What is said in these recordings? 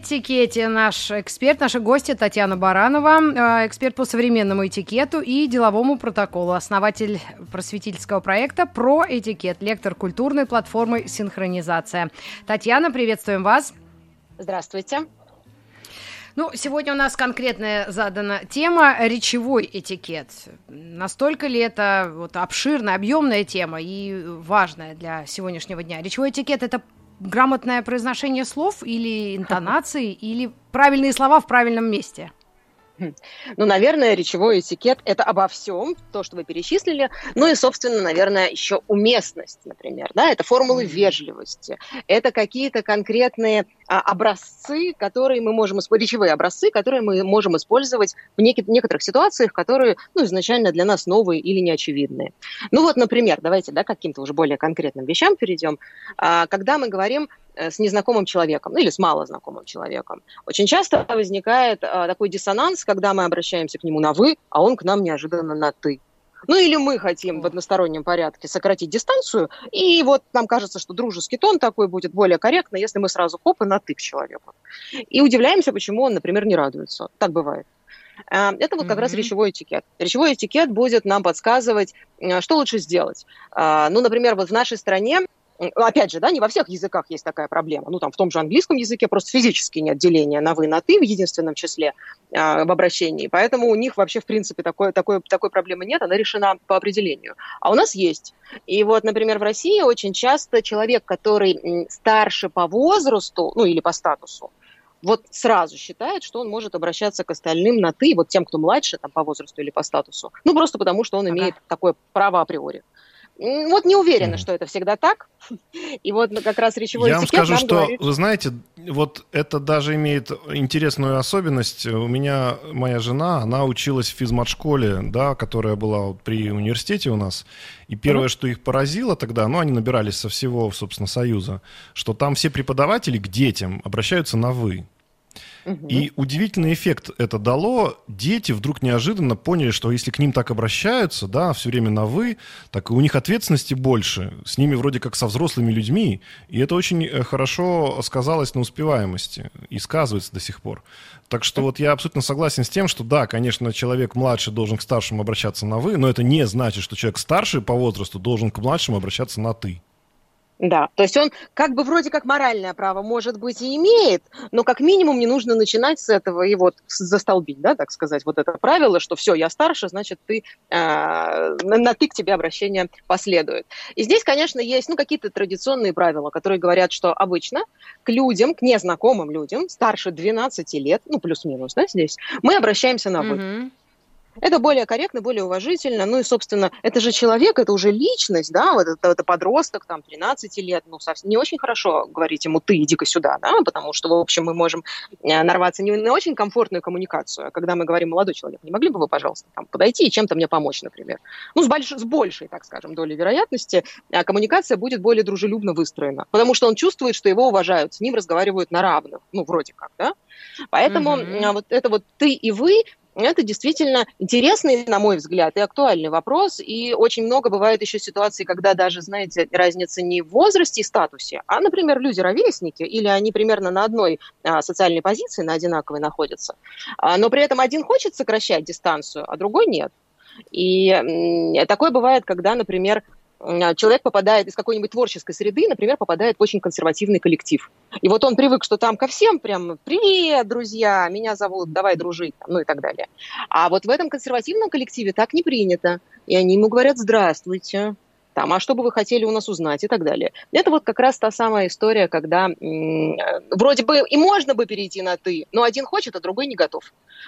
Этикете наш эксперт, наша гостья Татьяна Баранова, э, эксперт по современному этикету и деловому протоколу, основатель просветительского проекта «Про этикет», лектор культурной платформы «Синхронизация». Татьяна, приветствуем вас. Здравствуйте. Ну, сегодня у нас конкретная задана тема речевой этикет. Настолько ли это вот обширная, объемная тема и важная для сегодняшнего дня? Речевой этикет это грамотное произношение слов или интонации, или правильные слова в правильном месте? Ну, наверное, речевой этикет – это обо всем, то, что вы перечислили. Ну и, собственно, наверное, еще уместность, например. Да? Это формулы вежливости. Это какие-то конкретные а, образцы, которые мы можем использовать, речевые образцы, которые мы можем использовать в нек- некоторых ситуациях, которые ну, изначально для нас новые или неочевидные. Ну вот, например, давайте да, к каким-то уже более конкретным вещам перейдем. А, когда мы говорим с незнакомым человеком ну, или с малознакомым человеком. Очень часто возникает а, такой диссонанс, когда мы обращаемся к нему на «вы», а он к нам неожиданно на «ты». Ну или мы хотим в одностороннем порядке сократить дистанцию, и вот нам кажется, что дружеский тон такой будет более корректно, если мы сразу хоп и на «ты» к человеку. И удивляемся, почему он, например, не радуется. Так бывает. Э, это вот как mm-hmm. раз речевой этикет. Речевой этикет будет нам подсказывать, что лучше сделать. Ну, например, вот в нашей стране опять же, да, не во всех языках есть такая проблема. Ну, там в том же английском языке просто физически нет деления на «вы», на «ты» в единственном числе э, в обращении. Поэтому у них вообще, в принципе, такой, такой, такой проблемы нет, она решена по определению. А у нас есть. И вот, например, в России очень часто человек, который старше по возрасту, ну, или по статусу, вот сразу считает, что он может обращаться к остальным на «ты», вот тем, кто младше там, по возрасту или по статусу. Ну, просто потому, что он ага. имеет такое право априори. Вот не уверена, mm. что это всегда так. И вот как раз речевой Я вам скажу, что, говорит... вы знаете, вот это даже имеет интересную особенность. У меня моя жена, она училась в физмат-школе, да, которая была при университете у нас. И первое, mm-hmm. что их поразило тогда, ну, они набирались со всего, собственно, Союза, что там все преподаватели к детям обращаются на «вы». И удивительный эффект это дало. Дети вдруг неожиданно поняли, что если к ним так обращаются, да, все время на «вы», так и у них ответственности больше. С ними вроде как со взрослыми людьми. И это очень э, хорошо сказалось на успеваемости и сказывается до сих пор. Так что вот я абсолютно согласен с тем, что да, конечно, человек младший должен к старшему обращаться на «вы», но это не значит, что человек старший по возрасту должен к младшему обращаться на «ты». Да, то есть он как бы вроде как моральное право, может быть, и имеет, но как минимум не нужно начинать с этого и вот застолбить, да, так сказать, вот это правило, что все, я старше, значит, ты, э, на ты к тебе обращение последует. И здесь, конечно, есть, ну, какие-то традиционные правила, которые говорят, что обычно к людям, к незнакомым людям, старше 12 лет, ну, плюс-минус, да, здесь, мы обращаемся на «вы». Mm-hmm. Это более корректно, более уважительно. Ну и, собственно, это же человек, это уже личность, да, вот это, это подросток, там, 13 лет, ну, совсем не очень хорошо говорить ему «ты, иди-ка сюда», да, потому что, в общем, мы можем э, нарваться не на очень комфортную коммуникацию, а когда мы говорим «молодой человек, не могли бы вы, пожалуйста, там, подойти и чем-то мне помочь, например». Ну, с, больш... с большей, так скажем, долей вероятности э, коммуникация будет более дружелюбно выстроена, потому что он чувствует, что его уважают, с ним разговаривают на равных, ну, вроде как, да. Поэтому mm-hmm. вот это вот «ты» и «вы» Это действительно интересный, на мой взгляд, и актуальный вопрос. И очень много бывает еще ситуаций, когда даже, знаете, разница не в возрасте и статусе, а, например, люди ровесники, или они примерно на одной а, социальной позиции, на одинаковой находятся. А, но при этом один хочет сокращать дистанцию, а другой нет. И такое бывает, когда, например, человек попадает из какой-нибудь творческой среды, например, попадает в очень консервативный коллектив. И вот он привык, что там ко всем прям «Привет, друзья, меня зовут, давай дружить», ну и так далее. А вот в этом консервативном коллективе так не принято. И они ему говорят «Здравствуйте», там, а что бы вы хотели у нас узнать и так далее. Это вот как раз та самая история, когда м- вроде бы и можно бы перейти на «ты», но один хочет, а другой не готов.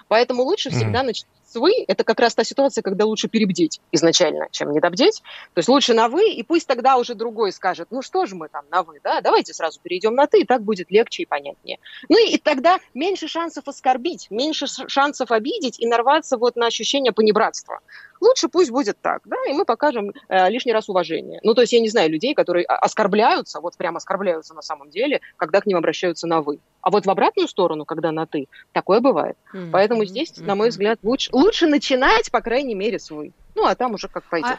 Поэтому лучше всегда mm. начать с «вы». Это как раз та ситуация, когда лучше перебдеть изначально, чем недобдеть. То есть лучше на «вы», и пусть тогда уже другой скажет, ну что же мы там на «вы», да, давайте сразу перейдем на «ты», и так будет легче и понятнее. Ну и, и тогда меньше шансов оскорбить, меньше шансов обидеть и нарваться вот на ощущение понебратства. Лучше пусть будет так, да, и мы покажем э, лишний раз уважение. Ну, то есть я не знаю людей, которые оскорбляются, вот прям оскорбляются на самом деле, когда к ним обращаются на «вы». А вот в обратную сторону, когда на «ты», такое бывает. Mm-hmm. Поэтому здесь, на мой взгляд, лучше, лучше начинать, по крайней мере, с «вы». Ну, а там уже как пойдет.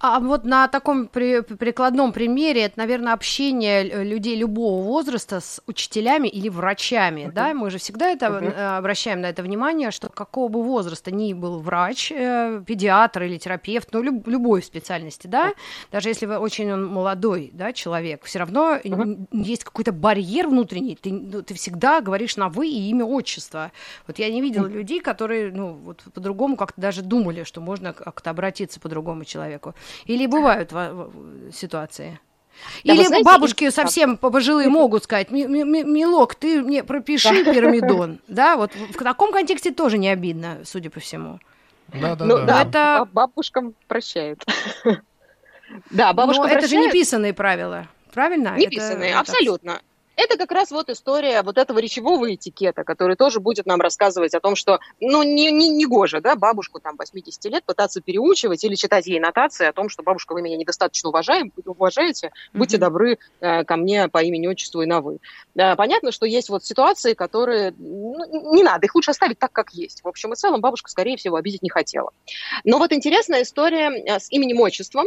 А, а вот на таком при, прикладном примере, это, наверное, общение людей любого возраста с учителями или врачами, uh-huh. да? Мы же всегда это uh-huh. обращаем на это внимание, что какого бы возраста ни был врач, э, педиатр или терапевт, ну, люб, любой специальности, да, uh-huh. даже если вы очень молодой, да, человек, все равно uh-huh. есть какой-то барьер внутренний, ты, ну, ты всегда говоришь на «вы» и имя, отчество. Вот я не видела uh-huh. людей, которые, ну, вот по-другому как-то даже думали, что можно как-то обратиться по другому человеку? Или бывают ситуации? Да, Или знаете, бабушки и... совсем пожилые могут сказать, милок, ты мне пропиши пирамидон. Да, вот в таком контексте тоже не обидно, судя по всему. Да, да, ну, да. Это... Бабушкам прощают. Да, бабушка Но это же не писанные правила, правильно? Не писанные, абсолютно. Это как раз вот история вот этого речевого этикета, который тоже будет нам рассказывать о том, что, ну, не, не, не гоже, да, бабушку там 80 лет пытаться переучивать или читать ей нотации о том, что бабушка, вы меня недостаточно уважаем, уважаете, будьте mm-hmm. добры э, ко мне по имени, отчеству и на вы. Э, понятно, что есть вот ситуации, которые, ну, не надо, их лучше оставить так, как есть. В общем и целом бабушка, скорее всего, обидеть не хотела. Но вот интересная история э, с именем, отчеством,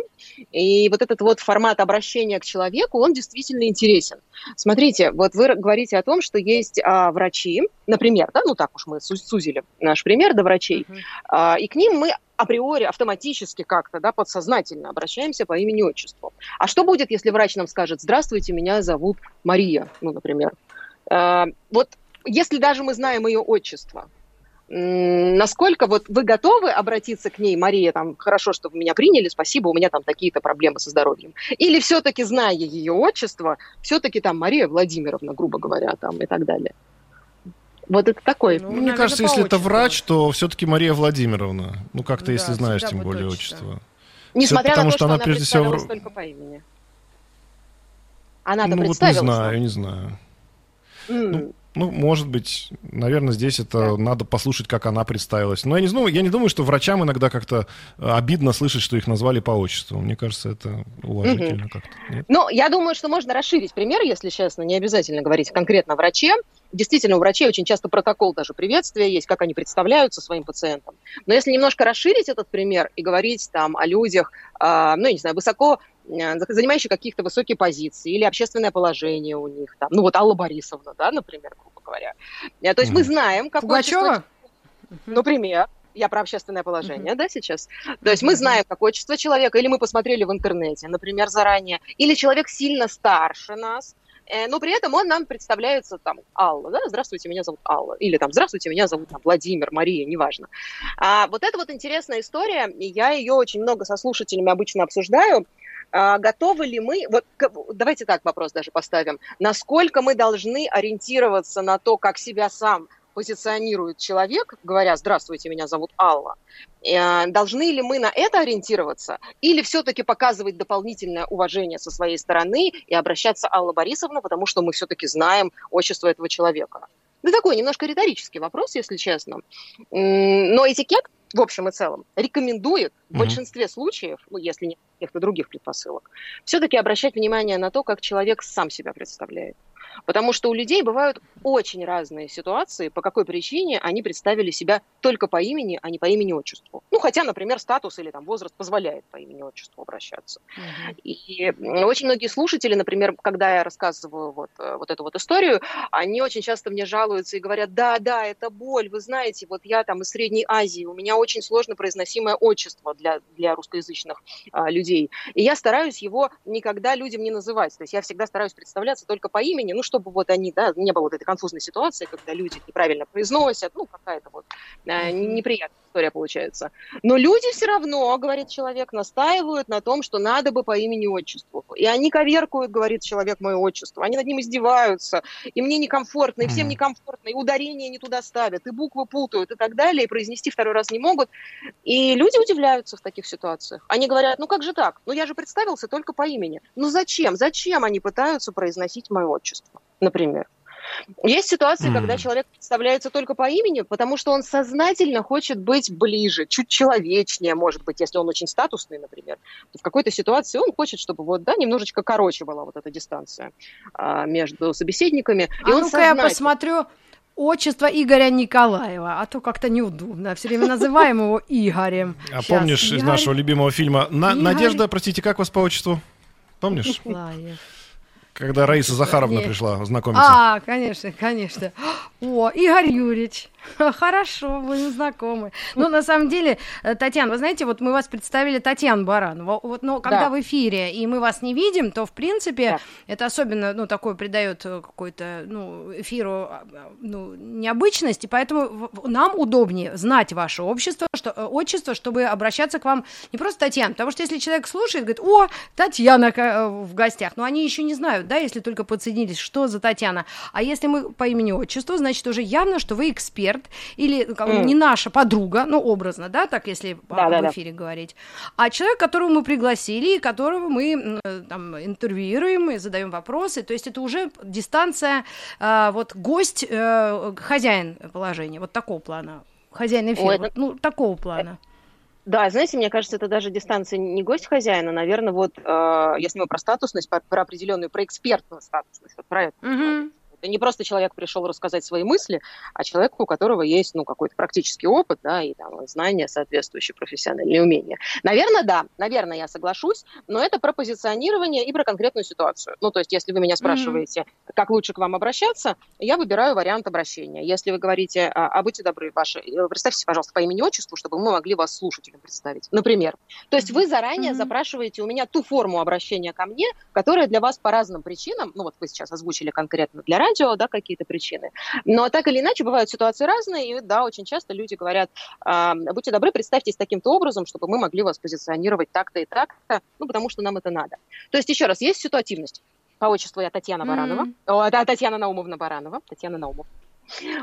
и вот этот вот формат обращения к человеку, он действительно интересен. Смотрите, Смотрите, вот вы говорите о том, что есть а, врачи, например, да, ну так уж мы сузили наш пример до врачей, uh-huh. а, и к ним мы априори автоматически как-то, да, подсознательно обращаемся по имени-отчеству. А что будет, если врач нам скажет, здравствуйте, меня зовут Мария, ну, например. А, вот если даже мы знаем ее отчество, насколько вот вы готовы обратиться к ней, Мария, там, хорошо, что вы меня приняли, спасибо, у меня там такие-то проблемы со здоровьем. Или все-таки, зная ее отчество, все-таки там Мария Владимировна, грубо говоря, там и так далее. Вот это такой. Ну, Мне кажется, если это врач, то все-таки Мария Владимировна. Ну, как-то, да, если знаешь, тем более отчество. Несмотря Все, на то, что, она, она прежде всего только по имени. Она-то ну, вот не знаю, не знаю. Mm. Ну, ну, может быть, наверное, здесь это да. надо послушать, как она представилась. Но я не знаю, я не думаю, что врачам иногда как-то э, обидно слышать, что их назвали по отчеству. Мне кажется, это уважительно угу. как-то. Нет? Ну, я думаю, что можно расширить пример, если честно, не обязательно говорить конкретно о враче. Действительно, у врачей очень часто протокол даже приветствия есть, как они представляются своим пациентам. Но если немножко расширить этот пример и говорить там о людях, э, ну, я не знаю, высоко занимающие каких-то высокие позиции или общественное положение у них. Там. Ну вот Алла Борисовна, да, например, грубо говоря. Э, то есть мы знаем, какое Пугачева? Например, я про общественное положение, mm-hmm. да, сейчас. То есть мы знаем, какое отчество человека, или мы посмотрели в интернете, например, заранее, или человек сильно старше нас, э, но при этом он нам представляется там Алла, да, здравствуйте, меня зовут Алла, или там здравствуйте, меня зовут там, Владимир, Мария, неважно. А, вот это вот интересная история, и я ее очень много со слушателями обычно обсуждаю, готовы ли мы, вот давайте так вопрос даже поставим, насколько мы должны ориентироваться на то, как себя сам позиционирует человек, говоря «Здравствуйте, меня зовут Алла», э, должны ли мы на это ориентироваться или все-таки показывать дополнительное уважение со своей стороны и обращаться Алла Борисовна, потому что мы все-таки знаем отчество этого человека? Ну, такой немножко риторический вопрос, если честно. Но этикет в общем и целом, рекомендует в большинстве случаев, ну, если нет каких-то других предпосылок, все-таки обращать внимание на то, как человек сам себя представляет. Потому что у людей бывают очень разные ситуации, по какой причине они представили себя только по имени, а не по имени-отчеству. Ну, хотя, например, статус или там возраст позволяет по имени-отчеству обращаться. Uh-huh. И очень многие слушатели, например, когда я рассказываю вот, э, вот эту вот историю, они очень часто мне жалуются и говорят, да, да, это боль, вы знаете, вот я там из Средней Азии, у меня очень сложно произносимое отчество для, для русскоязычных а, людей. И я стараюсь его никогда людям не называть. То есть я всегда стараюсь представляться только по имени, ну, чтобы вот они, да, не было вот этой конфузной ситуации, когда люди неправильно произносят, ну, какая-то вот э, неприятная история получается. Но люди все равно, говорит человек, настаивают на том, что надо бы по имени-отчеству. И они коверкуют, говорит человек, мое отчество. Они над ним издеваются. И мне некомфортно, и всем некомфортно, и ударения не туда ставят, и буквы путают, и так далее, и произнести второй раз не могут. И люди удивляются в таких ситуациях. Они говорят, ну как же так? Ну я же представился только по имени. Ну зачем? Зачем они пытаются произносить мое отчество, например? Есть ситуации, когда человек представляется только по имени, потому что он сознательно хочет быть ближе, чуть человечнее, может быть, если он очень статусный, например. То в какой-то ситуации он хочет, чтобы вот, да, немножечко короче была вот эта дистанция а, между собеседниками. И А он ну-ка я сознательно- посмотрю отчество Игоря Николаева, а то как-то неудобно. Все время называем его Игорем. А Щас, помнишь из Игорь нашего любимого фильма На- Игорь. Надежда, простите, как вас по отчеству? Помнишь? Николаев. Когда Раиса Захаровна пришла знакомиться. А, конечно, конечно. О, Игорь Юрьевич. Хорошо, мы знакомы. Ну, на самом деле, э, Татьяна, вы знаете, вот мы вас представили Татьяну Баранову. Вот, но когда Да. в эфире, и мы вас не видим, то, в принципе, Да. это особенно, ну, такое придает э, какой-то, ну, эфиру, а, ну, необычность, и поэтому нам удобнее знать ваше общество, что, э, отчество, чтобы обращаться к вам не просто Татьяна, потому что если человек слушает, говорит, о, Татьяна в гостях, но они еще не знают, да, если только подсоединились, что за Татьяна. А если мы по имени-отчеству, значит, уже явно, что вы эксперт или как, М. не наша подруга, ну, образно, да, так, если Да, об да, да. эфире говорить, а человек, которого мы пригласили, и которого мы там интервьюируем и задаем вопросы, то есть это уже дистанция, э, вот гость, э, хозяин положения, вот такого плана. Хозяин эфира, Ой, вот, ну, такого плана. Да, знаете, мне кажется, это даже дистанция не гость хозяина, наверное, вот э, если мы про статусность, про, про определенную, про экспертную статусность, вот про это. Мгм. Это не просто человек пришел рассказать свои мысли, а человек, у которого есть ну, какой-то практический опыт, да, и там, знания, соответствующие профессиональные умения. Наверное, да, наверное, я соглашусь, но это про позиционирование и про конкретную ситуацию. Ну, то есть, если вы меня спрашиваете, как лучше к вам обращаться, я выбираю вариант обращения. Если вы говорите, а, а будьте добры, ваши, э, представьте, пожалуйста, по имени-отчеству, чтобы мы могли вас слушателям представить, например. То есть вы заранее Мгм. запрашиваете у меня ту форму обращения ко мне, которая для вас по разным причинам, ну вот вы сейчас озвучили конкретно для радио, да, какие-то причины, но так или иначе бывают ситуации разные, и да, очень часто люди говорят, а, будьте добры, представьтесь таким-то образом, чтобы мы могли вас позиционировать так-то и так-то, ну потому что нам это надо. То есть еще раз, есть ситуативность. По отчеству я Татьяна Мгм. Баранова, О, да, Татьяна Наумовна Баранова, Татьяна Наумов.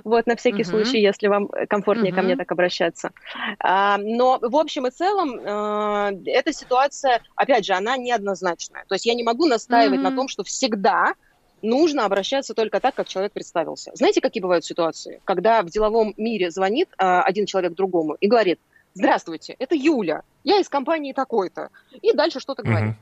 Вот, на всякий Мгм. случай, если вам комфортнее ко мне так обращаться. А, но в общем и целом э, эта ситуация, опять же, она неоднозначная. То есть я не могу настаивать на Мгм. том, что всегда нужно обращаться только так, как человек представился. Знаете, какие бывают ситуации? Когда в деловом мире звонит а, один человек другому и говорит, здравствуйте, это Юля, я из компании такой-то. И дальше что-то говорит. Мгм.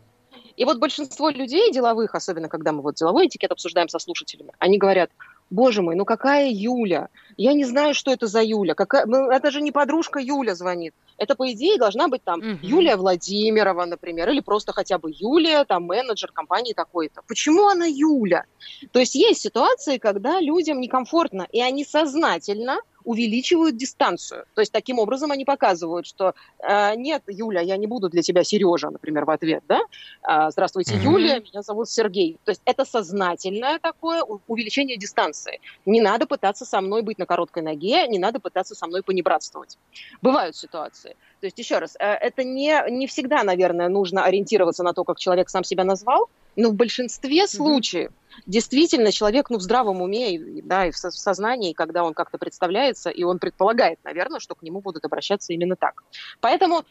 И вот большинство людей деловых, особенно когда мы вот деловой этикет обсуждаем со слушателями, они говорят, боже мой, ну какая Юля? Я не знаю, что это за Юля. Какая... ну, Это же не подружка Юля звонит. Это, по идее, должна быть там Мгм. Юлия Владимирова, например, или просто хотя бы Юлия, там, менеджер компании такой-то. Почему она Юля? То есть есть ситуации, когда людям некомфортно, и они сознательно увеличивают дистанцию. То есть таким образом они показывают, что э, нет, Юля, я не буду для тебя Сережа, например, в ответ, да? А, Здравствуйте, Мгм. Юлия, меня зовут Сергей. То есть это сознательное такое увеличение дистанции. Не надо пытаться со мной быть на короткой ноге, не надо пытаться со мной понебратствовать. Бывают ситуации. То есть, еще раз, э, это не, не всегда, наверное, нужно ориентироваться на то, как человек сам себя назвал, но в большинстве случаев действительно человек ну, в здравом уме и, да, и в со- в сознании, когда он как-то представляется, и он предполагает, наверное, что к нему будут обращаться именно так. Поэтому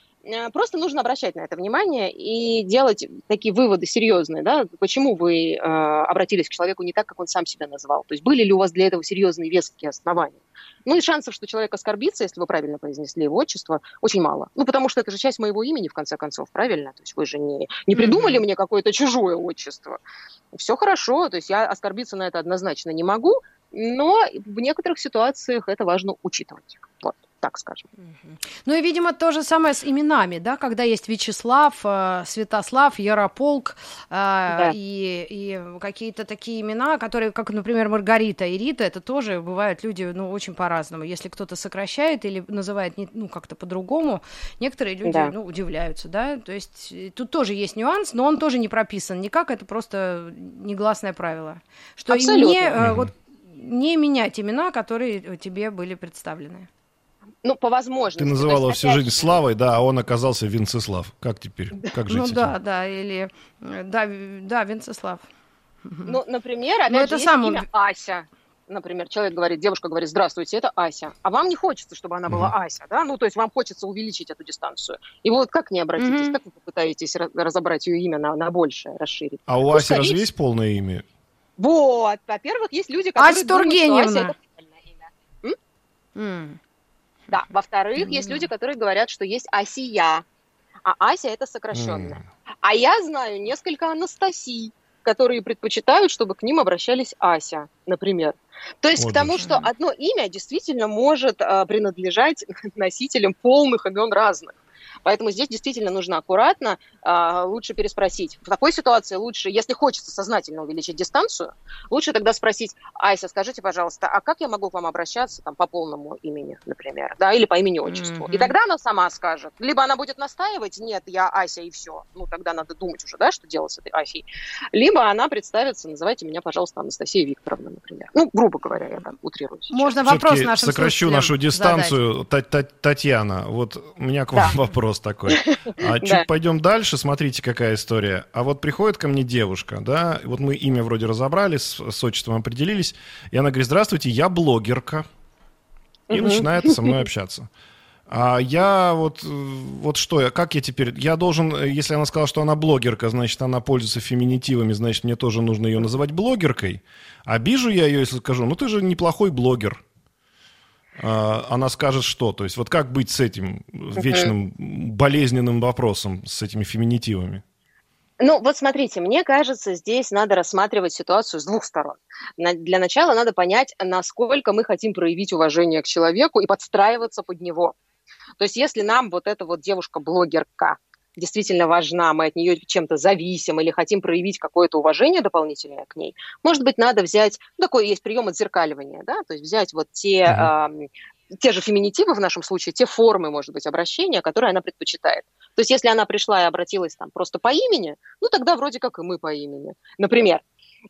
просто нужно обращать на это внимание и делать такие выводы серьезные, да, почему вы э, обратились к человеку не так, как он сам себя назвал. То есть были ли у вас для этого серьезные веские основания. Ну и шансов, что человек оскорбится, если вы правильно произнесли его отчество, очень мало. Ну потому что это же часть моего имени, в конце концов, правильно? То есть вы же не, не придумали мне какое-то чужое отчество. Все хорошо, то есть я оскорбиться на это однозначно не могу, но в некоторых ситуациях это важно учитывать. Вот, так скажем. Ну и, видимо, то же самое с именами, да, когда есть Вячеслав, э, Святослав, Ярополк э, и, и какие-то такие имена, которые, как, например, Маргарита и Рита, это тоже бывают люди, ну, очень по-разному. Если кто-то сокращает или называет, не, ну, как-то по-другому, некоторые люди, Да. ну, удивляются, да, то есть э, тут тоже есть нюанс, но он тоже не прописан никак, это просто негласное правило, что и Абсолютно. не, э, Мгм. вот, не менять имена, которые тебе были представлены. Ну, по возможности. Ты называла есть, всю опять жизнь Славой, да, а он оказался Винцеслав. Как теперь? Как жить Ну этим? да, да, или да, да, Венцеслав. Ну, например, опять Ну, же, это есть сам имя Ася. Например, человек говорит, девушка говорит, здравствуйте, это Ася. А вам не хочется, чтобы она была Мгм. Ася, да? Ну, то есть вам хочется увеличить эту дистанцию. И вот как не обратитесь, Мгм. как вы попытаетесь разобрать ее имя на, на большее, расширить? А у Ну, Аси разве есть полное имя? Вот, во-первых, есть люди, которые Ася думают, что Тургеневна. Ася это правильное имя. М. Да, во-вторых, есть Мгм. люди, которые говорят, что есть Асия, а Ася это сокращенное. А я знаю несколько Анастасий, которые предпочитают, чтобы к ним обращались Ася, например. То есть Вот к тому, что одно имя действительно может а, принадлежать носителям полных имен разных. Поэтому здесь действительно нужно аккуратно, а, лучше переспросить. В такой ситуации лучше, если хочется сознательно увеличить дистанцию, лучше тогда спросить, Айса, скажите, пожалуйста, а как я могу к вам обращаться там, по полному имени, например, да, или по имени-отчеству? И Мгм. тогда она сама скажет. Либо она будет настаивать, нет, я Ася и все. Ну, тогда надо думать уже, да, что делать с этой Асей. Либо она представится, называйте меня, пожалуйста, Анастасия Викторовна, например. Ну, грубо говоря, я так утрирую сейчас. Можно вопрос нашим сокращу нашу дистанцию. Та- Та- Татьяна, вот у меня к вам Да. вопрос такой. А чуть пойдем дальше, смотрите, какая история. А вот приходит ко мне девушка, да, вот мы имя вроде разобрали, с, с отчеством определились, и она говорит, здравствуйте, я блогерка. И начинает со мной общаться. А я вот, вот что, я, как я теперь, я должен, если она сказала, что она блогерка, значит, она пользуется феминитивами, значит, мне тоже нужно ее называть блогеркой. Обижу я ее, если скажу, ну ты же неплохой блогер. А, она скажет что? То есть вот как быть с этим вечным болезненным вопросом, с этими феминитивами? Ну, вот смотрите, мне кажется, здесь надо рассматривать ситуацию с двух сторон. Для начала надо понять, насколько мы хотим проявить уважение к человеку и подстраиваться под него. То есть если нам вот эта вот девушка-блогерка действительно важна, мы от нее чем-то зависим или хотим проявить какое-то уважение дополнительное к ней, может быть, надо взять, ну, такой есть прием отзеркаливания, да, то есть взять вот те, Мгм. ам, те же феминитивы в нашем случае, те формы, может быть, обращения, которые она предпочитает. То есть если она пришла и обратилась там просто по имени, ну тогда вроде как и мы по имени, например.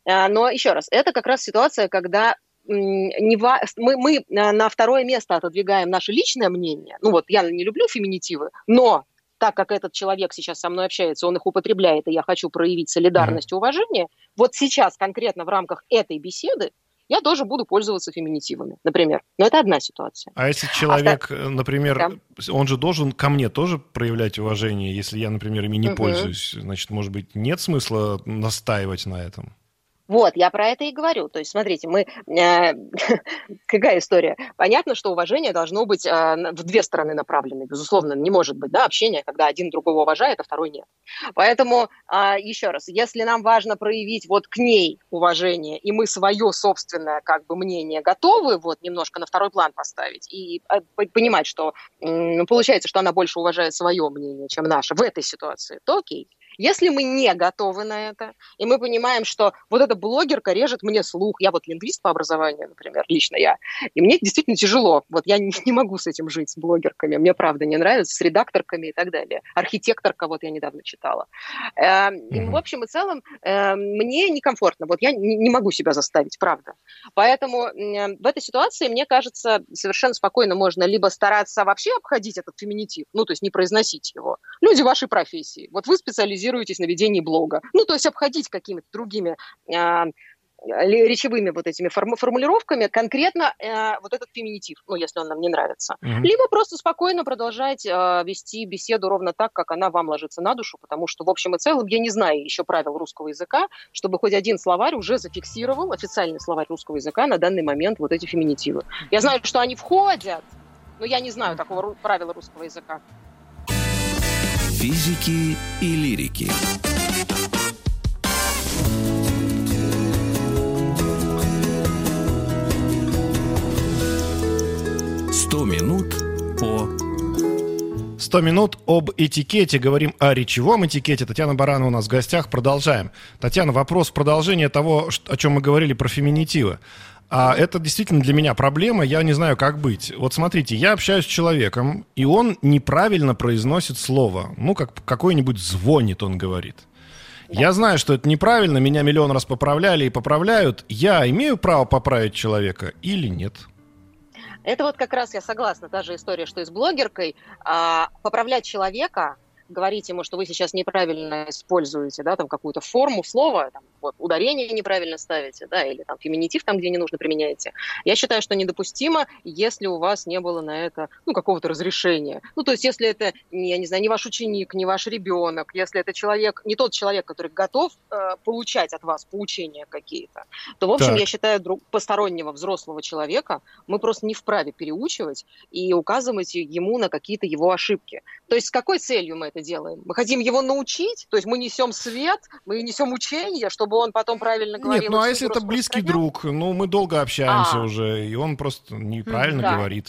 А, Но еще раз, это как раз ситуация, когда не ва- мы, мы а, на второе место отодвигаем наше личное мнение. Ну вот я не люблю феминитивы, но так как этот человек сейчас со мной общается, он их употребляет, и я хочу проявить солидарность и уважение, вот сейчас конкретно в рамках этой беседы я тоже буду пользоваться феминитивами, например. Но это одна ситуация. А если человек, э, например, он же должен ко мне тоже проявлять уважение, если я, например, ими не Мгм. пользуюсь, значит, может быть, нет смысла настаивать на этом? Вот, я про это и говорю. То есть, смотрите, мы... э, какая история? Понятно, что уважение должно быть э, в две стороны направлено. Безусловно, не может быть да, общение, когда один другого уважает, а второй нет. Поэтому, а, еще раз, если нам важно проявить вот к ней уважение, и мы свое собственное как бы мнение готовы вот немножко на второй план поставить и э, понимать, что м, получается, что она больше уважает свое мнение, чем наше в этой ситуации, то окей. Если мы не готовы на это, и мы понимаем, что вот эта блогерка режет мне слух, я вот лингвист по образованию, например, лично я, и мне действительно тяжело, вот я не, не могу с этим жить, с блогерками, мне правда не нравится, с редакторками и так далее. Архитекторка, вот я недавно читала. Э, и в общем и целом э, мне некомфортно, вот я не, не могу себя заставить, правда. Поэтому м, в этой ситуации, мне кажется, совершенно спокойно можно либо стараться вообще обходить этот феминитив, ну, то есть не произносить его. Люди вашей профессии, вот вы специализируетесь на ведении блога, ну, то есть обходить какими-то другими а, речевыми вот этими форму- формулировками конкретно э, вот этот феминитив, ну, если он нам не нравится. Мгм. Либо просто спокойно продолжать э, вести беседу ровно так, как она вам ложится на душу, потому что, в общем и целом, я не знаю еще правил русского языка, чтобы хоть один словарь уже зафиксировал, официальный словарь русского языка на данный момент вот эти феминитивы. Я знаю, что они входят, но я не знаю такого правила русского языка. Физики и лирики. Сто минут по 100 минут об этикете. Говорим о речевом этикете. Татьяна Баранова у нас в гостях. Продолжаем. Татьяна, вопрос в продолжение того, о чем мы говорили про феминитивы. А это действительно для меня проблема, я не знаю, как быть. Вот смотрите, я общаюсь с человеком, и он неправильно произносит слово. Ну, как какой-нибудь звонит, он говорит. Я знаю, что это неправильно, меня миллион раз поправляли и поправляют. Я имею право поправить человека или нет? Это вот как раз я согласна, та же история, что и с блогеркой. А, поправлять человека, говорить ему, что вы сейчас неправильно используете, да, там какую-то форму слова, там, вот ударение неправильно ставите, да, или там феминитив там, где не нужно, применяете. Я считаю, что недопустимо, если у вас не было на это, ну, какого-то разрешения. Ну, то есть, если это, я не знаю, не ваш ученик, не ваш ребенок, если это человек, не тот человек, который готов э, получать от вас поучения какие-то, то, в общем, так. я считаю, друг, постороннего взрослого человека мы просто не вправе переучивать и указывать ему на какие-то его ошибки. То есть, с какой целью мы это делаем? Мы хотим его научить, то есть мы несем свет, мы несем учение, чтобы он потом правильно говорил. Нет, ну а если это близкий друг, ну мы долго общаемся а. уже, и он просто неправильно да. говорит.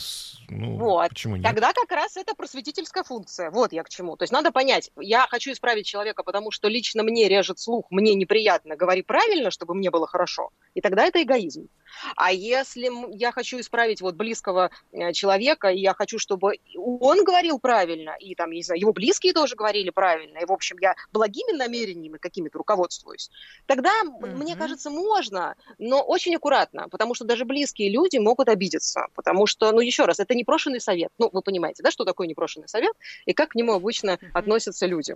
Ну, вот. почему нет? Тогда как раз это просветительская функция. Вот я к чему. То есть надо понять, я хочу исправить человека, потому что лично мне режет слух, мне неприятно, говори правильно, чтобы мне было хорошо. И тогда это эгоизм. А если я хочу исправить вот близкого э, человека, и я хочу, чтобы он говорил правильно, и там, не знаю, его близкие тоже говорили правильно, и, в общем, я благими намерениями какими-то руководствуюсь, тогда, mm-hmm. мне кажется, можно, но очень аккуратно, потому что даже близкие люди могут обидеться, потому что, ну, еще раз, это непрошенный совет. Ну, вы понимаете, да, что такое непрошенный совет, и как к нему обычно mm-hmm. относятся люди.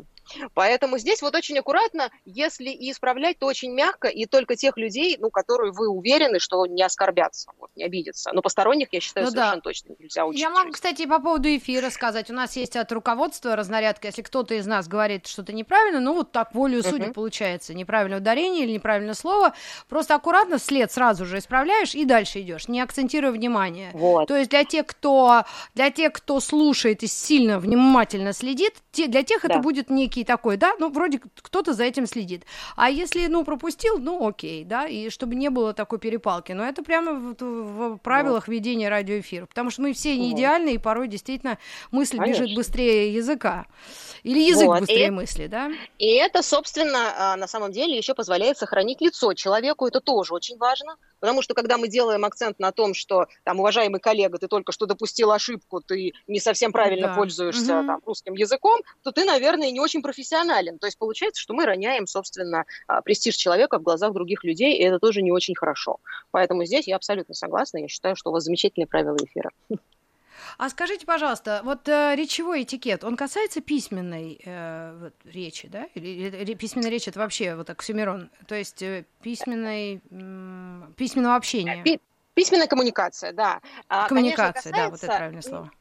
Поэтому здесь вот очень аккуратно, если и исправлять, то очень мягко, и только тех людей, ну, которые вы уверены, что не оскорбятся, вот, не обидятся. Но посторонних, я считаю, ну, совершенно да. точно нельзя учить. Я могу, кстати, по поводу эфира сказать. У нас есть от руководства разнарядка. Если кто-то из нас говорит что-то неправильно, ну вот так волю судьи uh-huh. получается. Неправильное ударение или неправильное слово. Просто аккуратно след сразу же исправляешь и дальше идешь, не акцентируя внимание. Вот. То есть для тех, кто, для тех, кто слушает и сильно внимательно следит, те, для тех да. это будет некий такой, да, ну вроде кто-то за этим следит. А если, ну, пропустил, ну окей, да, и чтобы не было такой перепалки. Но это прямо в, в правилах вот. ведения радиоэфира, потому что мы все не идеальны, и порой действительно мысль Конечно. бежит быстрее языка. Или язык вот. быстрее и, мысли, да? И это, собственно, а, на самом деле еще позволяет сохранить лицо человеку, это тоже очень важно, потому что когда мы делаем акцент на том, что, там, уважаемый коллега, ты только что допустил ошибку, ты не совсем правильно да. пользуешься угу. там, русским языком, то ты, наверное, не очень профессионален. То есть получается, что мы роняем, собственно, а, престиж человека в глазах других людей, и это тоже не очень хорошо. Поэтому здесь я абсолютно согласна, я считаю, что у вас замечательные правила эфира. А скажите, пожалуйста, вот э, речевой этикет, он касается письменной э, вот, речи, да? Или, или письменная речь это вообще вот оксюмерон, то есть э, письменной, э, письменного общения? Пи- письменная коммуникация, да. А, коммуникация, Конечно, касается... да, вот это правильное слово.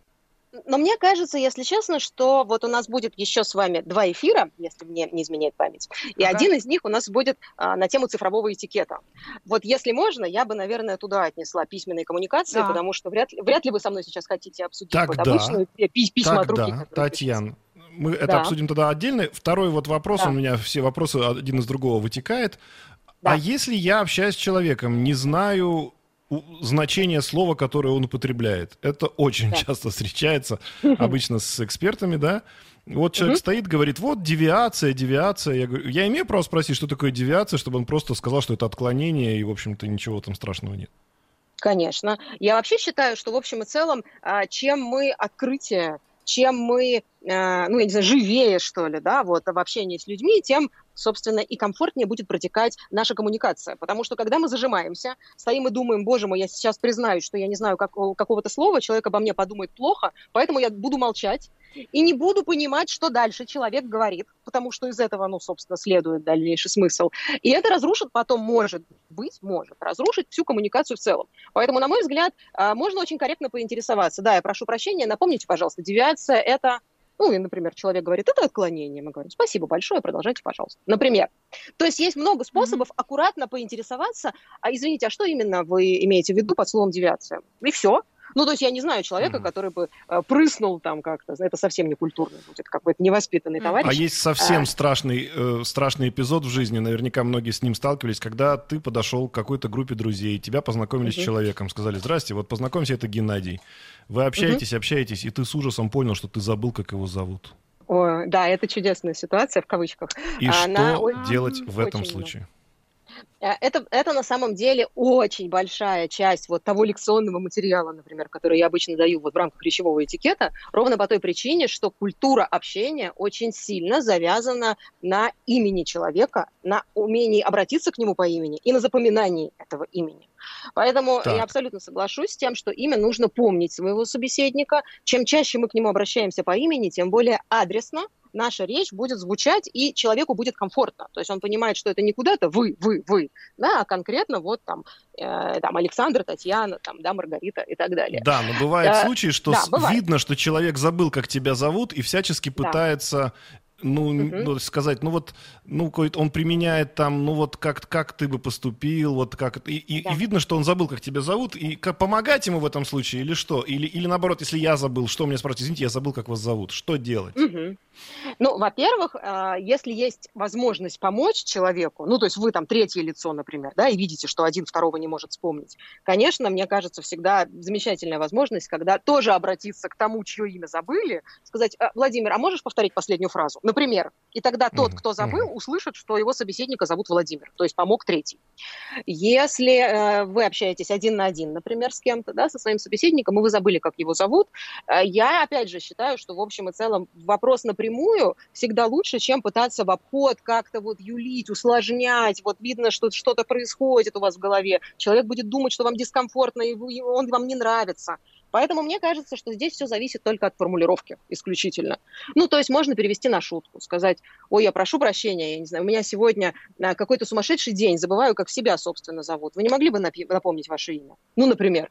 Но мне кажется, если честно, что вот у нас будет еще с вами два эфира, если мне не изменяет память. И ага. один из них у нас будет а, на тему цифрового этикета. Вот если можно, я бы, наверное, туда отнесла письменные коммуникации, да. потому что вряд, вряд ли вы со мной сейчас хотите обсудить Тогда, вот обычные письма Тогда, от руки. Татьяна, мы это да. обсудим тогда отдельно. Второй вот вопрос, да. у меня все вопросы один из другого вытекает. Да. А если я общаюсь с человеком, не знаю значение слова, которое он употребляет. Это очень да. часто встречается обычно с экспертами, да. Вот человек угу. стоит, говорит, вот девиация, девиация. Я, говорю, я имею право спросить, что такое девиация, чтобы он просто сказал, что это отклонение, и, в общем-то, ничего там страшного нет. Конечно. Я вообще считаю, что в общем и целом, а, чем мы открытие, чем мы, а, ну, я не знаю, живее, что ли, да, вот в общении с людьми, тем собственно, и комфортнее будет протекать наша коммуникация. Потому что когда мы зажимаемся, стоим и думаем, боже мой, я сейчас признаюсь, что я не знаю как, какого-то слова, человек обо мне подумает плохо, поэтому я буду молчать и не буду понимать, что дальше человек говорит, потому что из этого, ну, собственно, следует дальнейший смысл. И это разрушит потом, может быть, может разрушить всю коммуникацию в целом. Поэтому, на мой взгляд, а, можно очень корректно поинтересоваться. Да, я прошу прощения, напомните, пожалуйста, девиация – это ну, и, например, человек говорит, это отклонение. Мы говорим, спасибо большое, продолжайте, пожалуйста. Например. То есть есть много способов mm-hmm. аккуратно поинтересоваться, а извините, а что именно вы имеете в виду под словом девиация? И все. Ну, то есть я не знаю человека, mm-hmm. который бы э, прыснул там как-то. Это совсем не культурно будет, какой-то невоспитанный mm-hmm. товарищ. А есть совсем а... страшный, э, страшный эпизод в жизни, наверняка многие с ним сталкивались, когда ты подошел к какой-то группе друзей, тебя познакомились mm-hmm. с человеком, сказали, здрасте, вот познакомься, это Геннадий. Вы общаетесь, mm-hmm. общаетесь, и ты с ужасом понял, что ты забыл, как его зовут. О, да, это чудесная ситуация, в кавычках. И Она... что делать в этом случае? Много. Э, это, это на самом деле очень большая часть вот того лекционного материала, например, который я обычно даю вот в рамках речевого этикета, ровно по той причине, что культура общения очень сильно завязана на имени человека, на умении обратиться к нему по имени и на запоминании этого имени. Поэтому так. я абсолютно соглашусь с тем, что имя нужно помнить своего собеседника. Чем чаще мы к нему обращаемся по имени, тем более адресно наша речь будет звучать, и человеку будет комфортно. То есть он понимает, что это не куда-то вы, вы, вы, да, а конкретно вот там, э, там Александр, Татьяна, там, да, Маргарита и так далее. Да, но бывают э, случаи, что да, бывает. видно, что человек забыл, как тебя зовут, и всячески пытается ну, угу. ну, сказать, ну вот, ну, он применяет там, ну вот как, как ты бы поступил, вот как, и, и, да. и видно, что он забыл, как тебя зовут, и как, помогать ему в этом случае или что? Или, или наоборот, если я забыл, что мне спрашивать, извините, я забыл, как вас зовут, что делать? Угу. Ну, во-первых, а, если есть возможность помочь человеку, ну, то есть вы там третье лицо, например, да, и видите, что один второго не может вспомнить, конечно, мне кажется, всегда замечательная возможность, когда тоже обратиться к тому, чье имя забыли, сказать, «А, Владимир, а можешь повторить последнюю фразу? Например. И тогда тот, кто забыл, услышит, что его собеседника зовут Владимир, то есть помог третий. Если э, вы общаетесь один на один, например, с кем-то, да, со своим собеседником, и вы забыли, как его зовут, э, я, опять же, считаю, что, в общем и целом, вопрос напрямую напрямую всегда лучше, чем пытаться в обход как-то вот юлить, усложнять. Вот видно, что что-то происходит у вас в голове. Человек будет думать, что вам дискомфортно, и он вам не нравится. Поэтому мне кажется, что здесь все зависит только от формулировки исключительно. Ну, то есть можно перевести на шутку, сказать, ой, я прошу прощения, я не знаю, у меня сегодня а, какой-то сумасшедший день, забываю, как себя, собственно, зовут. Вы не могли бы напомнить ваше имя? Ну, например.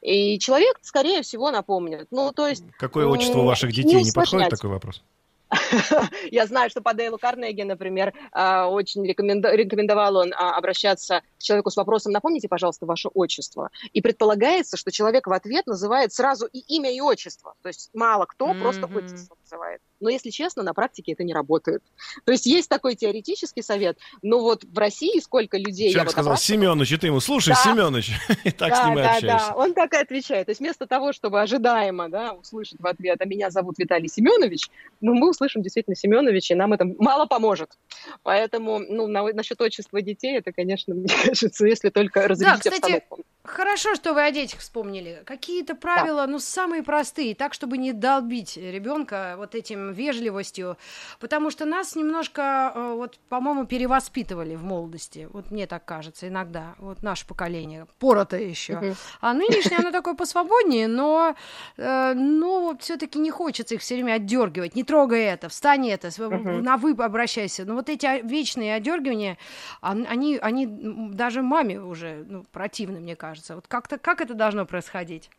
И человек, скорее всего, напомнит. Ну, то есть... Какое отчество ваших детей? Не, не подходит такой вопрос? Я знаю, что по Дейлу Карнеги, например, а, очень рекомендовал он а, обращаться к человеку с вопросом «Напомните, пожалуйста, ваше отчество». И предполагается, что человек в ответ называет сразу и имя, и отчество. То есть мало кто просто отчество называет. Но, если честно, на практике это не работает. То есть есть такой теоретический совет, но вот в России сколько людей... Человек сказал, вот Семенович, и ты ему, слушай, да. Семенович, и так да, с ним да, общаешься. Да, он так и отвечает. То есть вместо того, чтобы ожидаемо да, услышать в ответ, а меня зовут Виталий Семенович, ну, мы услышим действительно Семенович, и нам это мало поможет. Поэтому, ну, на, насчет отчества детей, это, конечно, мне кажется, если только разрядить да, кстати, обстановку. Хорошо, что вы о детях вспомнили. Какие-то правила, да. ну, самые простые, так, чтобы не долбить ребенка вот этим вежливостью, потому что нас немножко, э, вот, по-моему, перевоспитывали в молодости, вот мне так кажется иногда, вот наше поколение, порото еще. А нынешнее, оно такое посвободнее, но, э, ну, все-таки не хочется их все время отдергивать, не трогай это, встань это, на вы обращайся. Но вот эти вечные одергивания, они, они даже маме уже ну, противны, мне кажется кажется. Вот как-то как это должно происходить?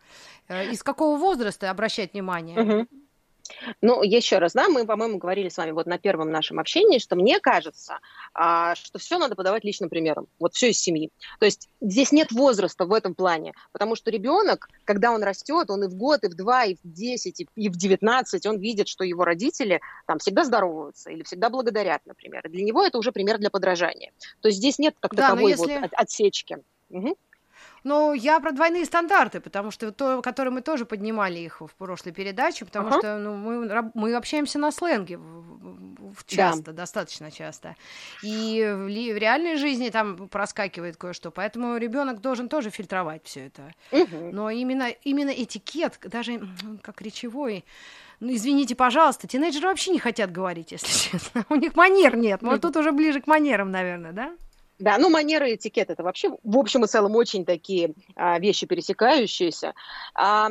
Э, из какого возраста обращать внимание? Угу. Ну, еще раз, да, мы, по-моему, говорили с вами вот на первом нашем общении, что мне кажется, а, что все надо подавать личным примером. Вот все из семьи. То есть здесь нет возраста в этом плане, потому что ребенок, когда он растет, он и в год, и в два, и в десять, и в девятнадцать, он видит, что его родители там всегда здороваются или всегда благодарят, например. И для него это уже пример для подражания. То есть здесь нет как да, таковой если... вот отсечки. Угу. Ну, я про двойные стандарты, потому что то, которые мы тоже поднимали их в прошлой передаче, потому uh-huh. что ну, мы, мы общаемся на сленге часто, да. достаточно часто. И в, в реальной жизни там проскакивает кое-что, поэтому ребенок должен тоже фильтровать все это. Uh-huh. Но именно, именно этикет, даже как речевой, ну, извините, пожалуйста, тинейджеры вообще не хотят говорить, если честно. У них манер нет. Вот тут уже ближе к манерам, наверное, да? Да, ну манеры и этикет это вообще в общем и целом очень такие а, вещи пересекающиеся. А,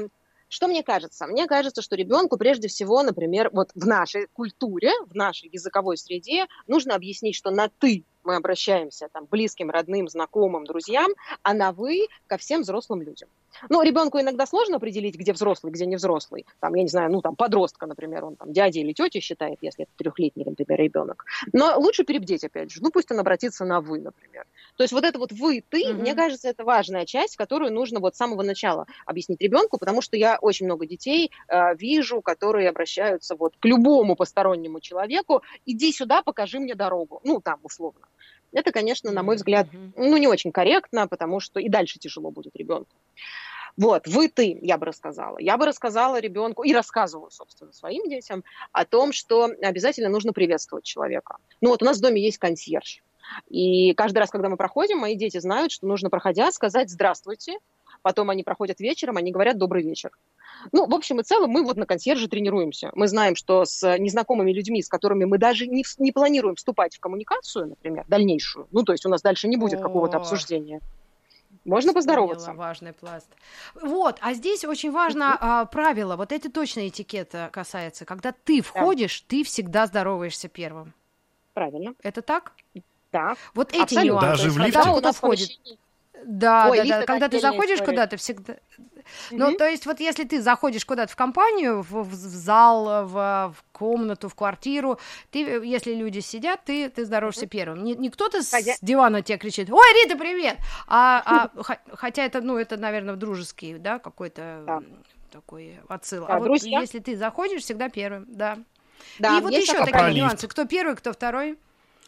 что мне кажется? Мне кажется, что ребенку прежде всего, например, вот в нашей культуре, в нашей языковой среде нужно объяснить, что на ты мы обращаемся там близким, родным, знакомым, друзьям, а на вы ко всем взрослым людям. Ну, ребенку иногда сложно определить, где взрослый, где не взрослый. Там, я не знаю, ну, там, подростка, например, он там дядя или тетя считает, если это трехлетний, например, ребенок. Но лучше перебдеть, опять же. Ну, пусть он обратится на «вы», например. То есть вот это вот «вы», «ты», mm-hmm. мне кажется, это важная часть, которую нужно вот с самого начала объяснить ребенку, потому что я очень много детей э, вижу, которые обращаются вот к любому постороннему человеку, иди сюда, покажи мне дорогу. Ну, там, условно. Это, конечно, на мой взгляд, ну, не очень корректно, потому что и дальше тяжело будет ребенку. Вот, вы, ты, я бы рассказала. Я бы рассказала ребенку и рассказываю, собственно, своим детям о том, что обязательно нужно приветствовать человека. Ну вот у нас в доме есть консьерж. И каждый раз, когда мы проходим, мои дети знают, что нужно, проходя, сказать «здравствуйте», потом они проходят вечером, они говорят «добрый вечер». Ну, в общем и целом, мы вот на консьерже тренируемся. Мы знаем, что с незнакомыми людьми, с которыми мы даже не, не планируем вступать в коммуникацию, например, дальнейшую, ну, то есть у нас дальше не будет какого-то обсуждения, Можно поздороваться. Важный пласт. Вот, а здесь очень важно а, правило, вот эти точно этикета касается. Когда ты входишь, ты всегда здороваешься первым. Правильно. Это так? Да. Вот эти Абсолютно. нюансы. Даже в Когда лифте? кто-то входит. Да, Ой, да, да. Когда ты заходишь история. куда-то, всегда. Ну, Мгм. то есть, вот если ты заходишь куда-то в компанию, в, в зал, в, в комнату, в квартиру, ты, э, если люди сидят, ты, ты здороваешься первым. Не, не кто-то с Хотя- дивана тебе кричит: Ой, Рита, привет! А, а хо- хотя это, ну, это, наверное, дружеский, да, какой-то Да. такой отсыл. Да, а вот друзья. если ты заходишь, всегда первым, да. Да, И вот еще такие нюансы. Кто первый, кто второй?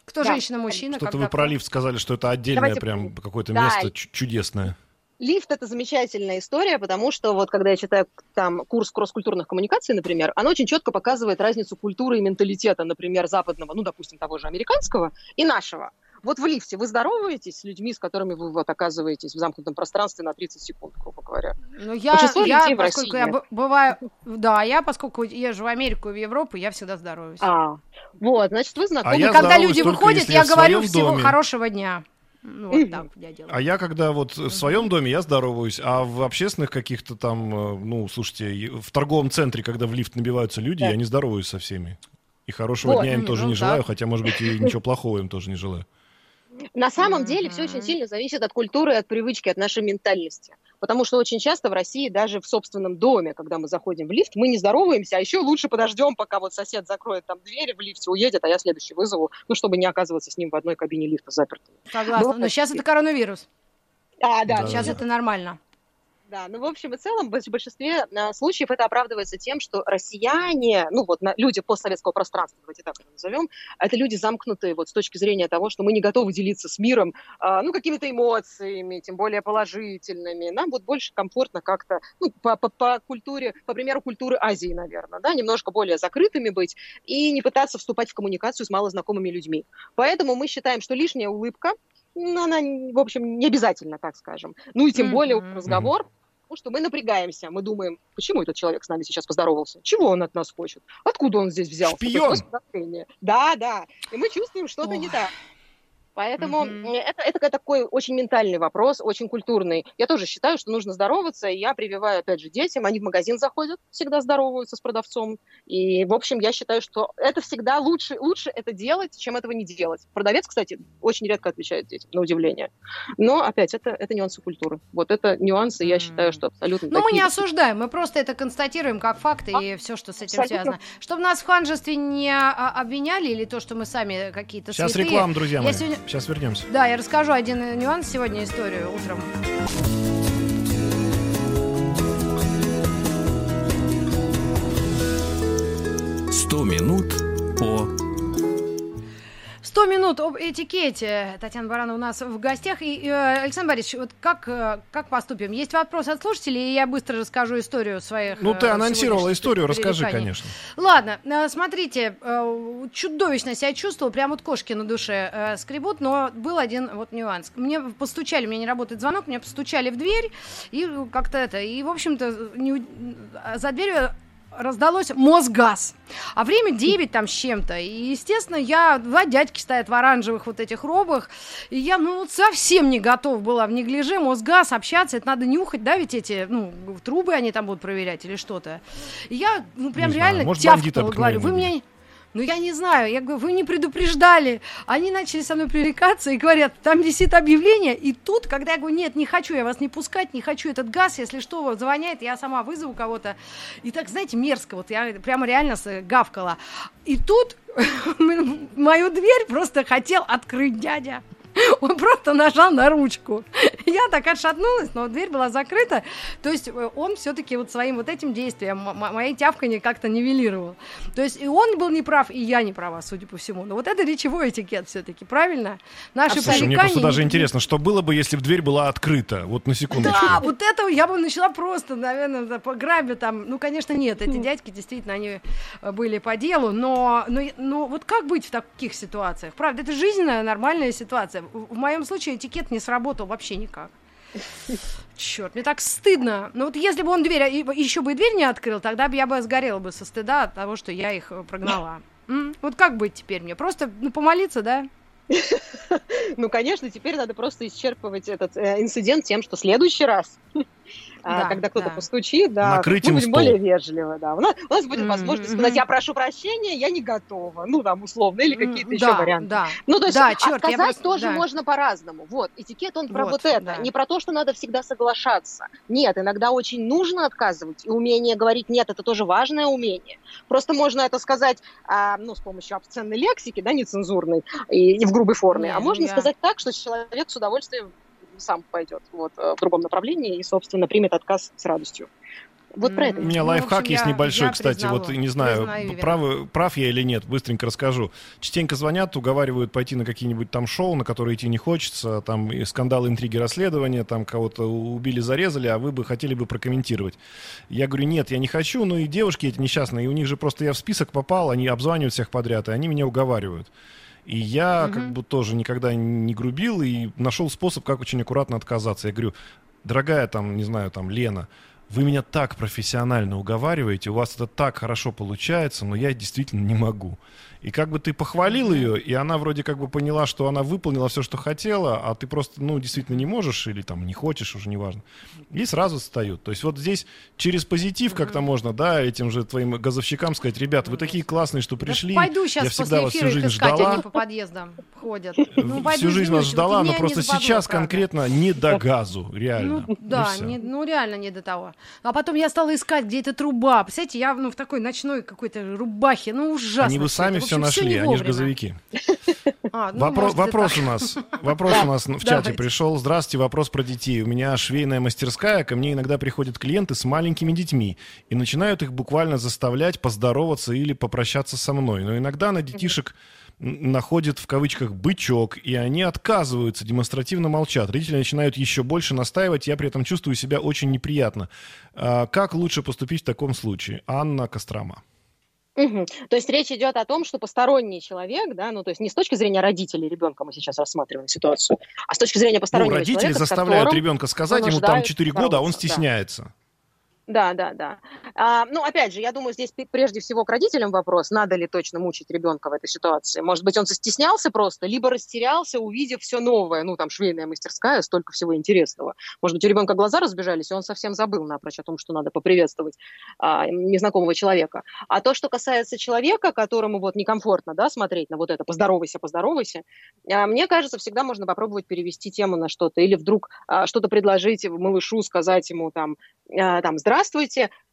Кто Да. женщина, мужчина? Что-то вы про лифт сказали, что это отдельное Давайте прям какое-то Да. место чу- чудесное. Лифт это замечательная история, потому что вот когда я читаю там курс кросс-культурных коммуникаций, например, она очень четко показывает разницу культуры и менталитета, например, западного, ну, допустим, того же американского и нашего. Вот в лифте вы здороваетесь с людьми, с которыми вы вот оказываетесь в замкнутом пространстве на 30 секунд, грубо говоря. Ну, я, Большинство я людей в поскольку России я бываю, да, я, поскольку езжу в Америку и в Европу, я всегда здороваюсь. А, вот, значит, вы знакомы. А И я когда люди выходят, я говорю всего доме. хорошего дня. Ну, вот так я делаю. А я когда вот в своем доме я здороваюсь, а в общественных каких-то там, э, ну, слушайте, в торговом центре, когда в лифт набиваются люди, Да. я не здороваюсь со всеми. И хорошего Вот, дня им тоже ну не так. желаю, хотя, может быть, и ничего плохого им тоже не желаю. На самом деле все очень сильно зависит от культуры, от привычки, от нашей ментальности. Потому что очень часто в России, даже в собственном доме, когда мы заходим в лифт, мы не здороваемся, а еще лучше подождем, пока вот сосед закроет там двери в лифте, уедет, а я следующий вызову, ну, чтобы не оказываться с ним в одной кабине лифта запертой. Согласна. бывает. Но сейчас это коронавирус. А, да, Да. Сейчас сейчас это нормально. Да, ну, в общем и целом, в большинстве а, случаев это оправдывается тем, что россияне, ну, вот люди постсоветского пространства, давайте так это назовем, это люди замкнутые вот с точки зрения того, что мы не готовы делиться с миром, а, ну, какими-то эмоциями, тем более положительными. Нам вот больше комфортно как-то, ну, по, по, по культуре, по примеру культуры Азии, наверное, да, немножко более закрытыми быть и не пытаться вступать в коммуникацию с малознакомыми людьми. Поэтому мы считаем, что лишняя улыбка, ну, она, в общем, не обязательно, так скажем. Ну и тем более Мгм. разговор, потому что мы напрягаемся, мы думаем, почему этот человек с нами сейчас поздоровался, чего он от нас хочет, откуда он здесь взялся. Шпион! Да, да, и мы чувствуем что-то не так. Поэтому э, это, это такой очень ментальный вопрос, очень культурный. Я тоже считаю, что нужно здороваться, я прививаю, опять же, детям, они в магазин заходят, всегда здороваются с продавцом, и, в общем, я считаю, что это всегда лучше, лучше это делать, чем этого не делать. Продавец, кстати, очень редко отвечает детям, на удивление. Но, опять, это, это нюансы культуры. Вот это нюансы, я считаю, что абсолютно Ну, мы не осуждаем, мы просто это констатируем как факт и все, что с этим Абсолютно. связано. Чтобы нас в ханжестве не а, обвиняли или то, что мы сами какие-то Сейчас святые. реклама, друзья Я мои. сегодня- Сейчас вернемся. Да, я расскажу один нюанс сегодня, историю утром. «100 минут по...» 100 минут об этикете. Татьяна Баранова у нас в гостях. И, э, Александр Борисович, вот как, э, как поступим? Есть вопрос от слушателей, и я быстро расскажу историю своих Ну, ты э, анонсировала историю, расскажи, конечно. Ладно, э, смотрите, э, чудовищно себя чувствовал, прям вот кошки на душе э, скребут, но был один вот нюанс. Мне постучали, у меня не работает звонок, мне постучали в дверь, и как-то это, и, в общем-то, не за дверью раздалось Мосгаз. А время 9 там с чем-то. И, естественно, я... Два дядьки стоят в оранжевых вот этих робах. И я, ну, вот совсем не готов была в неглиже Мосгаз общаться. Это надо нюхать, да, ведь эти, ну, трубы они там будут проверять или что-то. И я, ну, прям Не знаю, реально может, бандиты тявкнула, говорю, вы меня... Ну, я не знаю, я говорю, вы не предупреждали. Они начали со мной пререкаться и говорят, там висит объявление. И тут, когда я говорю, нет, не хочу я вас не пускать, не хочу этот газ, если что, звоняет, я сама вызову кого-то. И так, знаете, мерзко, вот я прямо реально с- гавкала. И тут мою дверь просто хотел открыть дядя. Он просто нажал на ручку. Я так отшатнулась, но дверь была закрыта. То есть э, он все-таки вот своим вот этим действием моей тявканье как-то нивелировал. То есть и он был неправ, и я не права, судя по всему. Но вот это речевой этикет все-таки, правильно? Наши Слушай, мне просто даже интересно, что было бы, если бы дверь была открыта? Вот на секундочку. да, вот это я бы начала просто, наверное, по грабе там. Ну, конечно, нет, эти дядьки действительно, они э, были по делу, но, но, но вот как быть в таких ситуациях? Правда, это жизненная, нормальная ситуация. В, моем случае этикет не сработал вообще никак. Черт, мне так стыдно. Ну вот если бы он дверь, еще бы и дверь не открыл, тогда бы я бы сгорела бы со стыда от того, что я их э, прогнала. М? Вот как быть теперь мне? Просто ну, помолиться, да? Ну, конечно, теперь надо просто исчерпывать этот э, инцидент тем, что в следующий раз да, когда кто-то да. постучит, да, Накрыть мы будем стол. более вежливо, да. У нас, у нас будет mm-hmm. возможность сказать, я прошу прощения, я не готова, ну, там, условно, или какие-то mm-hmm. еще да, варианты. Да. Ну, то есть да, черт, отказать просто... тоже да. можно по-разному. Вот, этикет, он про вот, вот это, да. не про то, что надо всегда соглашаться. Нет, иногда очень нужно отказывать, и умение говорить нет, это тоже важное умение. Просто можно это сказать, а, ну, с помощью обсценной лексики, да, нецензурной, и, и в грубой форме, mm-hmm. а можно я... сказать так, что человек с удовольствием сам пойдет вот, э, в другом направлении и, собственно, примет отказ с радостью. Вот про это. У меня ну, лайфхак общем, есть я, небольшой, я кстати. Признала, вот не знаю, прав, прав я или нет, быстренько расскажу. Частенько звонят, уговаривают пойти на какие-нибудь там шоу, на которые идти не хочется, там и скандалы, интриги, расследования, там кого-то убили, зарезали, а вы бы хотели бы прокомментировать. Я говорю, нет, я не хочу, ну и девушки эти несчастные, и у них же просто я в список попал, они обзванивают всех подряд, и они меня уговаривают. И я угу. как бы тоже никогда не грубил и нашел способ, как очень аккуратно отказаться. Я говорю, дорогая там, не знаю, там, Лена, вы меня так профессионально уговариваете, у вас это так хорошо получается, но я действительно не могу. И как бы ты похвалил ее, и она вроде как бы поняла, что она выполнила все, что хотела, а ты просто, ну, действительно не можешь или там не хочешь, уже неважно. И сразу встают. То есть вот здесь через позитив как-то можно, да, этим же твоим газовщикам сказать, ребят, вы такие классные, что пришли. Да пойду сейчас я всегда вас всю жизнь ждала. Они по подъездам ходят. Ну, всю жизнь вас ждала, но просто сейчас конкретно не до газу, реально. Ну, да, не, ну реально не до того. А потом я стала искать, где эта труба. Представляете, я ну, в такой ночной какой-то рубахе, ну ужасно. Они бы сами все нашли, они же газовики. А, ну, вопрос, вопрос у нас, вопрос у нас в чате пришел. Здравствуйте, вопрос про детей. У меня швейная мастерская, ко мне иногда приходят клиенты с маленькими детьми и начинают их буквально заставлять поздороваться или попрощаться со мной. Но иногда на детишек находят в кавычках бычок, и они отказываются, демонстративно молчат. Родители начинают еще больше настаивать, я при этом чувствую себя очень неприятно. А как лучше поступить в таком случае? Анна Кострома. Угу. То есть речь идет о том, что посторонний человек, да, ну то есть не с точки зрения родителей ребенка мы сейчас рассматриваем ситуацию, а с точки зрения постороннего ну, родители человека, заставляют ребенка сказать, ему там 4 года, а он стесняется. Да. Да, да, да. А, ну, опять же, я думаю, здесь прежде всего к родителям вопрос, надо ли точно мучить ребенка в этой ситуации. Может быть, он застеснялся просто, либо растерялся, увидев все новое. Ну, там, швейная мастерская, столько всего интересного. Может быть, у ребенка глаза разбежались, и он совсем забыл напрочь о том, что надо поприветствовать а, незнакомого человека. А то, что касается человека, которому вот некомфортно, да, смотреть на вот это «поздоровайся, поздоровайся», а, мне кажется, всегда можно попробовать перевести тему на что-то. Или вдруг а, что-то предложить малышу, сказать ему там, а, там, здравствуйте,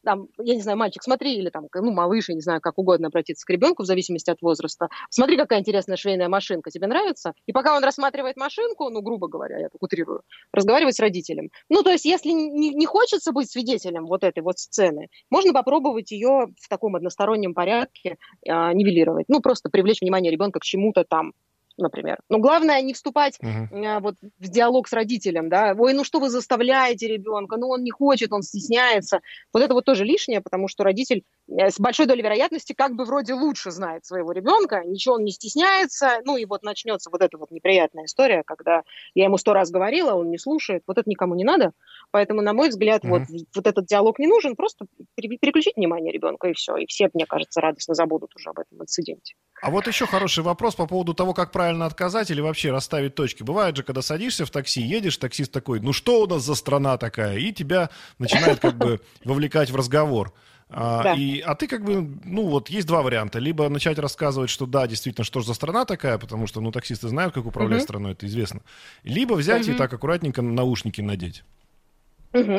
там, я не знаю, мальчик, смотри, или там, ну, малыш, я не знаю, как угодно обратиться к ребенку в зависимости от возраста. Смотри, какая интересная швейная машинка, тебе нравится? И пока он рассматривает машинку, ну, грубо говоря, я так утрирую, разговаривать с родителем. Ну, то есть, если не, не хочется быть свидетелем вот этой вот сцены, можно попробовать ее в таком одностороннем порядке э, нивелировать. Ну, просто привлечь внимание ребенка к чему-то там, например. Но главное не вступать uh-huh. вот в диалог с родителем, да, ой, ну что вы заставляете ребенка, ну он не хочет, он стесняется. Вот это вот тоже лишнее, потому что родитель э, с большой долей вероятности как бы вроде лучше знает своего ребенка, ничего он не стесняется, ну и вот начнется вот эта вот неприятная история, когда я ему сто раз говорила, он не слушает, вот это никому не надо, поэтому, на мой взгляд, uh-huh. вот, вот этот диалог не нужен, просто переключить внимание ребенка и все, и все, мне кажется, радостно забудут уже об этом инциденте. А вот еще хороший вопрос по поводу того, как правильно отказать или вообще расставить точки. Бывает же, когда садишься в такси, едешь, таксист такой, ну что у нас за страна такая? И тебя начинает как бы вовлекать в разговор. А, да. и, а ты как бы, ну вот есть два варианта. Либо начать рассказывать, что да, действительно, что же за страна такая, потому что, ну, таксисты знают, как управлять угу. страной, это известно. Либо взять угу. и так аккуратненько наушники надеть.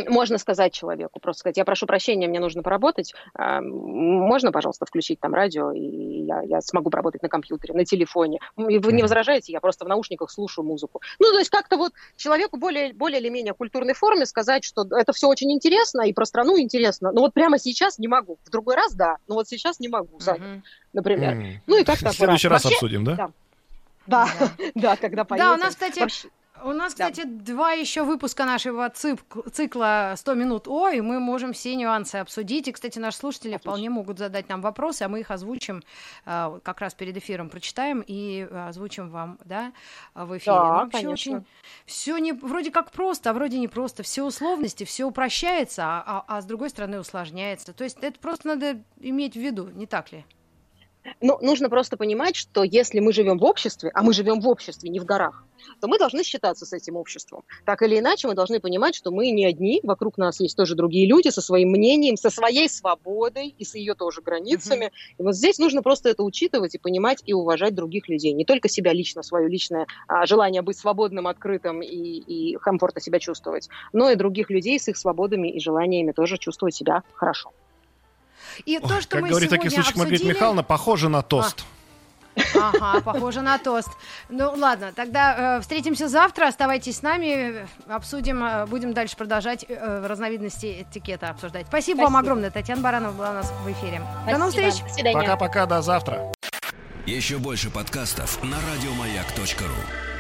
Можно сказать человеку, просто сказать, я прошу прощения, мне нужно поработать, а, можно, пожалуйста, включить там радио, и я, я смогу поработать на компьютере, на телефоне. И вы не возражаете, я просто в наушниках слушаю музыку. Ну, то есть как-то вот человеку более, более или менее культурной форме сказать, что это все очень интересно, и про страну интересно, но вот прямо сейчас не могу. В другой раз, да, но вот сейчас не могу, занят, например. Ну и как-то В следующий раз обсудим, да? Да. Да, да, когда поедем. Да, у нас, кстати, Вообще... У нас, кстати, да. два еще выпуска нашего цикла 100 минут О, и мы можем все нюансы обсудить. И, кстати, наши слушатели Отлично. вполне могут задать нам вопросы, а мы их озвучим э, как раз перед эфиром, прочитаем и озвучим вам, да, в эфире. Да, ну, конечно. Очень, все не, вроде как просто, а вроде не просто. Все условности, все упрощается, а, а, а с другой стороны усложняется. То есть это просто надо иметь в виду, не так ли? Ну, нужно просто понимать, что если мы живем в обществе, а мы живем в обществе, не в горах, то мы должны считаться с этим обществом. Так или иначе, мы должны понимать, что мы не одни, вокруг нас есть тоже другие люди со своим мнением, со своей свободой и с ее тоже границами. Mm-hmm. И вот здесь нужно просто это учитывать и понимать и уважать других людей. Не только себя лично, свое личное а, желание быть свободным, открытым и, и комфортно себя чувствовать, но и других людей с их свободами и желаниями тоже чувствовать себя хорошо. И то, что как мы говорит таких случаях обсудили... Маргарита Михайловна, похоже на тост. А. Ага, похоже на тост. Ну ладно, тогда э, встретимся завтра. Оставайтесь с нами, обсудим, э, будем дальше продолжать э, разновидности этикета обсуждать. Спасибо, Спасибо вам огромное. Татьяна Баранова была у нас в эфире. Спасибо. До новых встреч. До. Пока-пока, до завтра. Еще больше подкастов на радиомаяк.ру.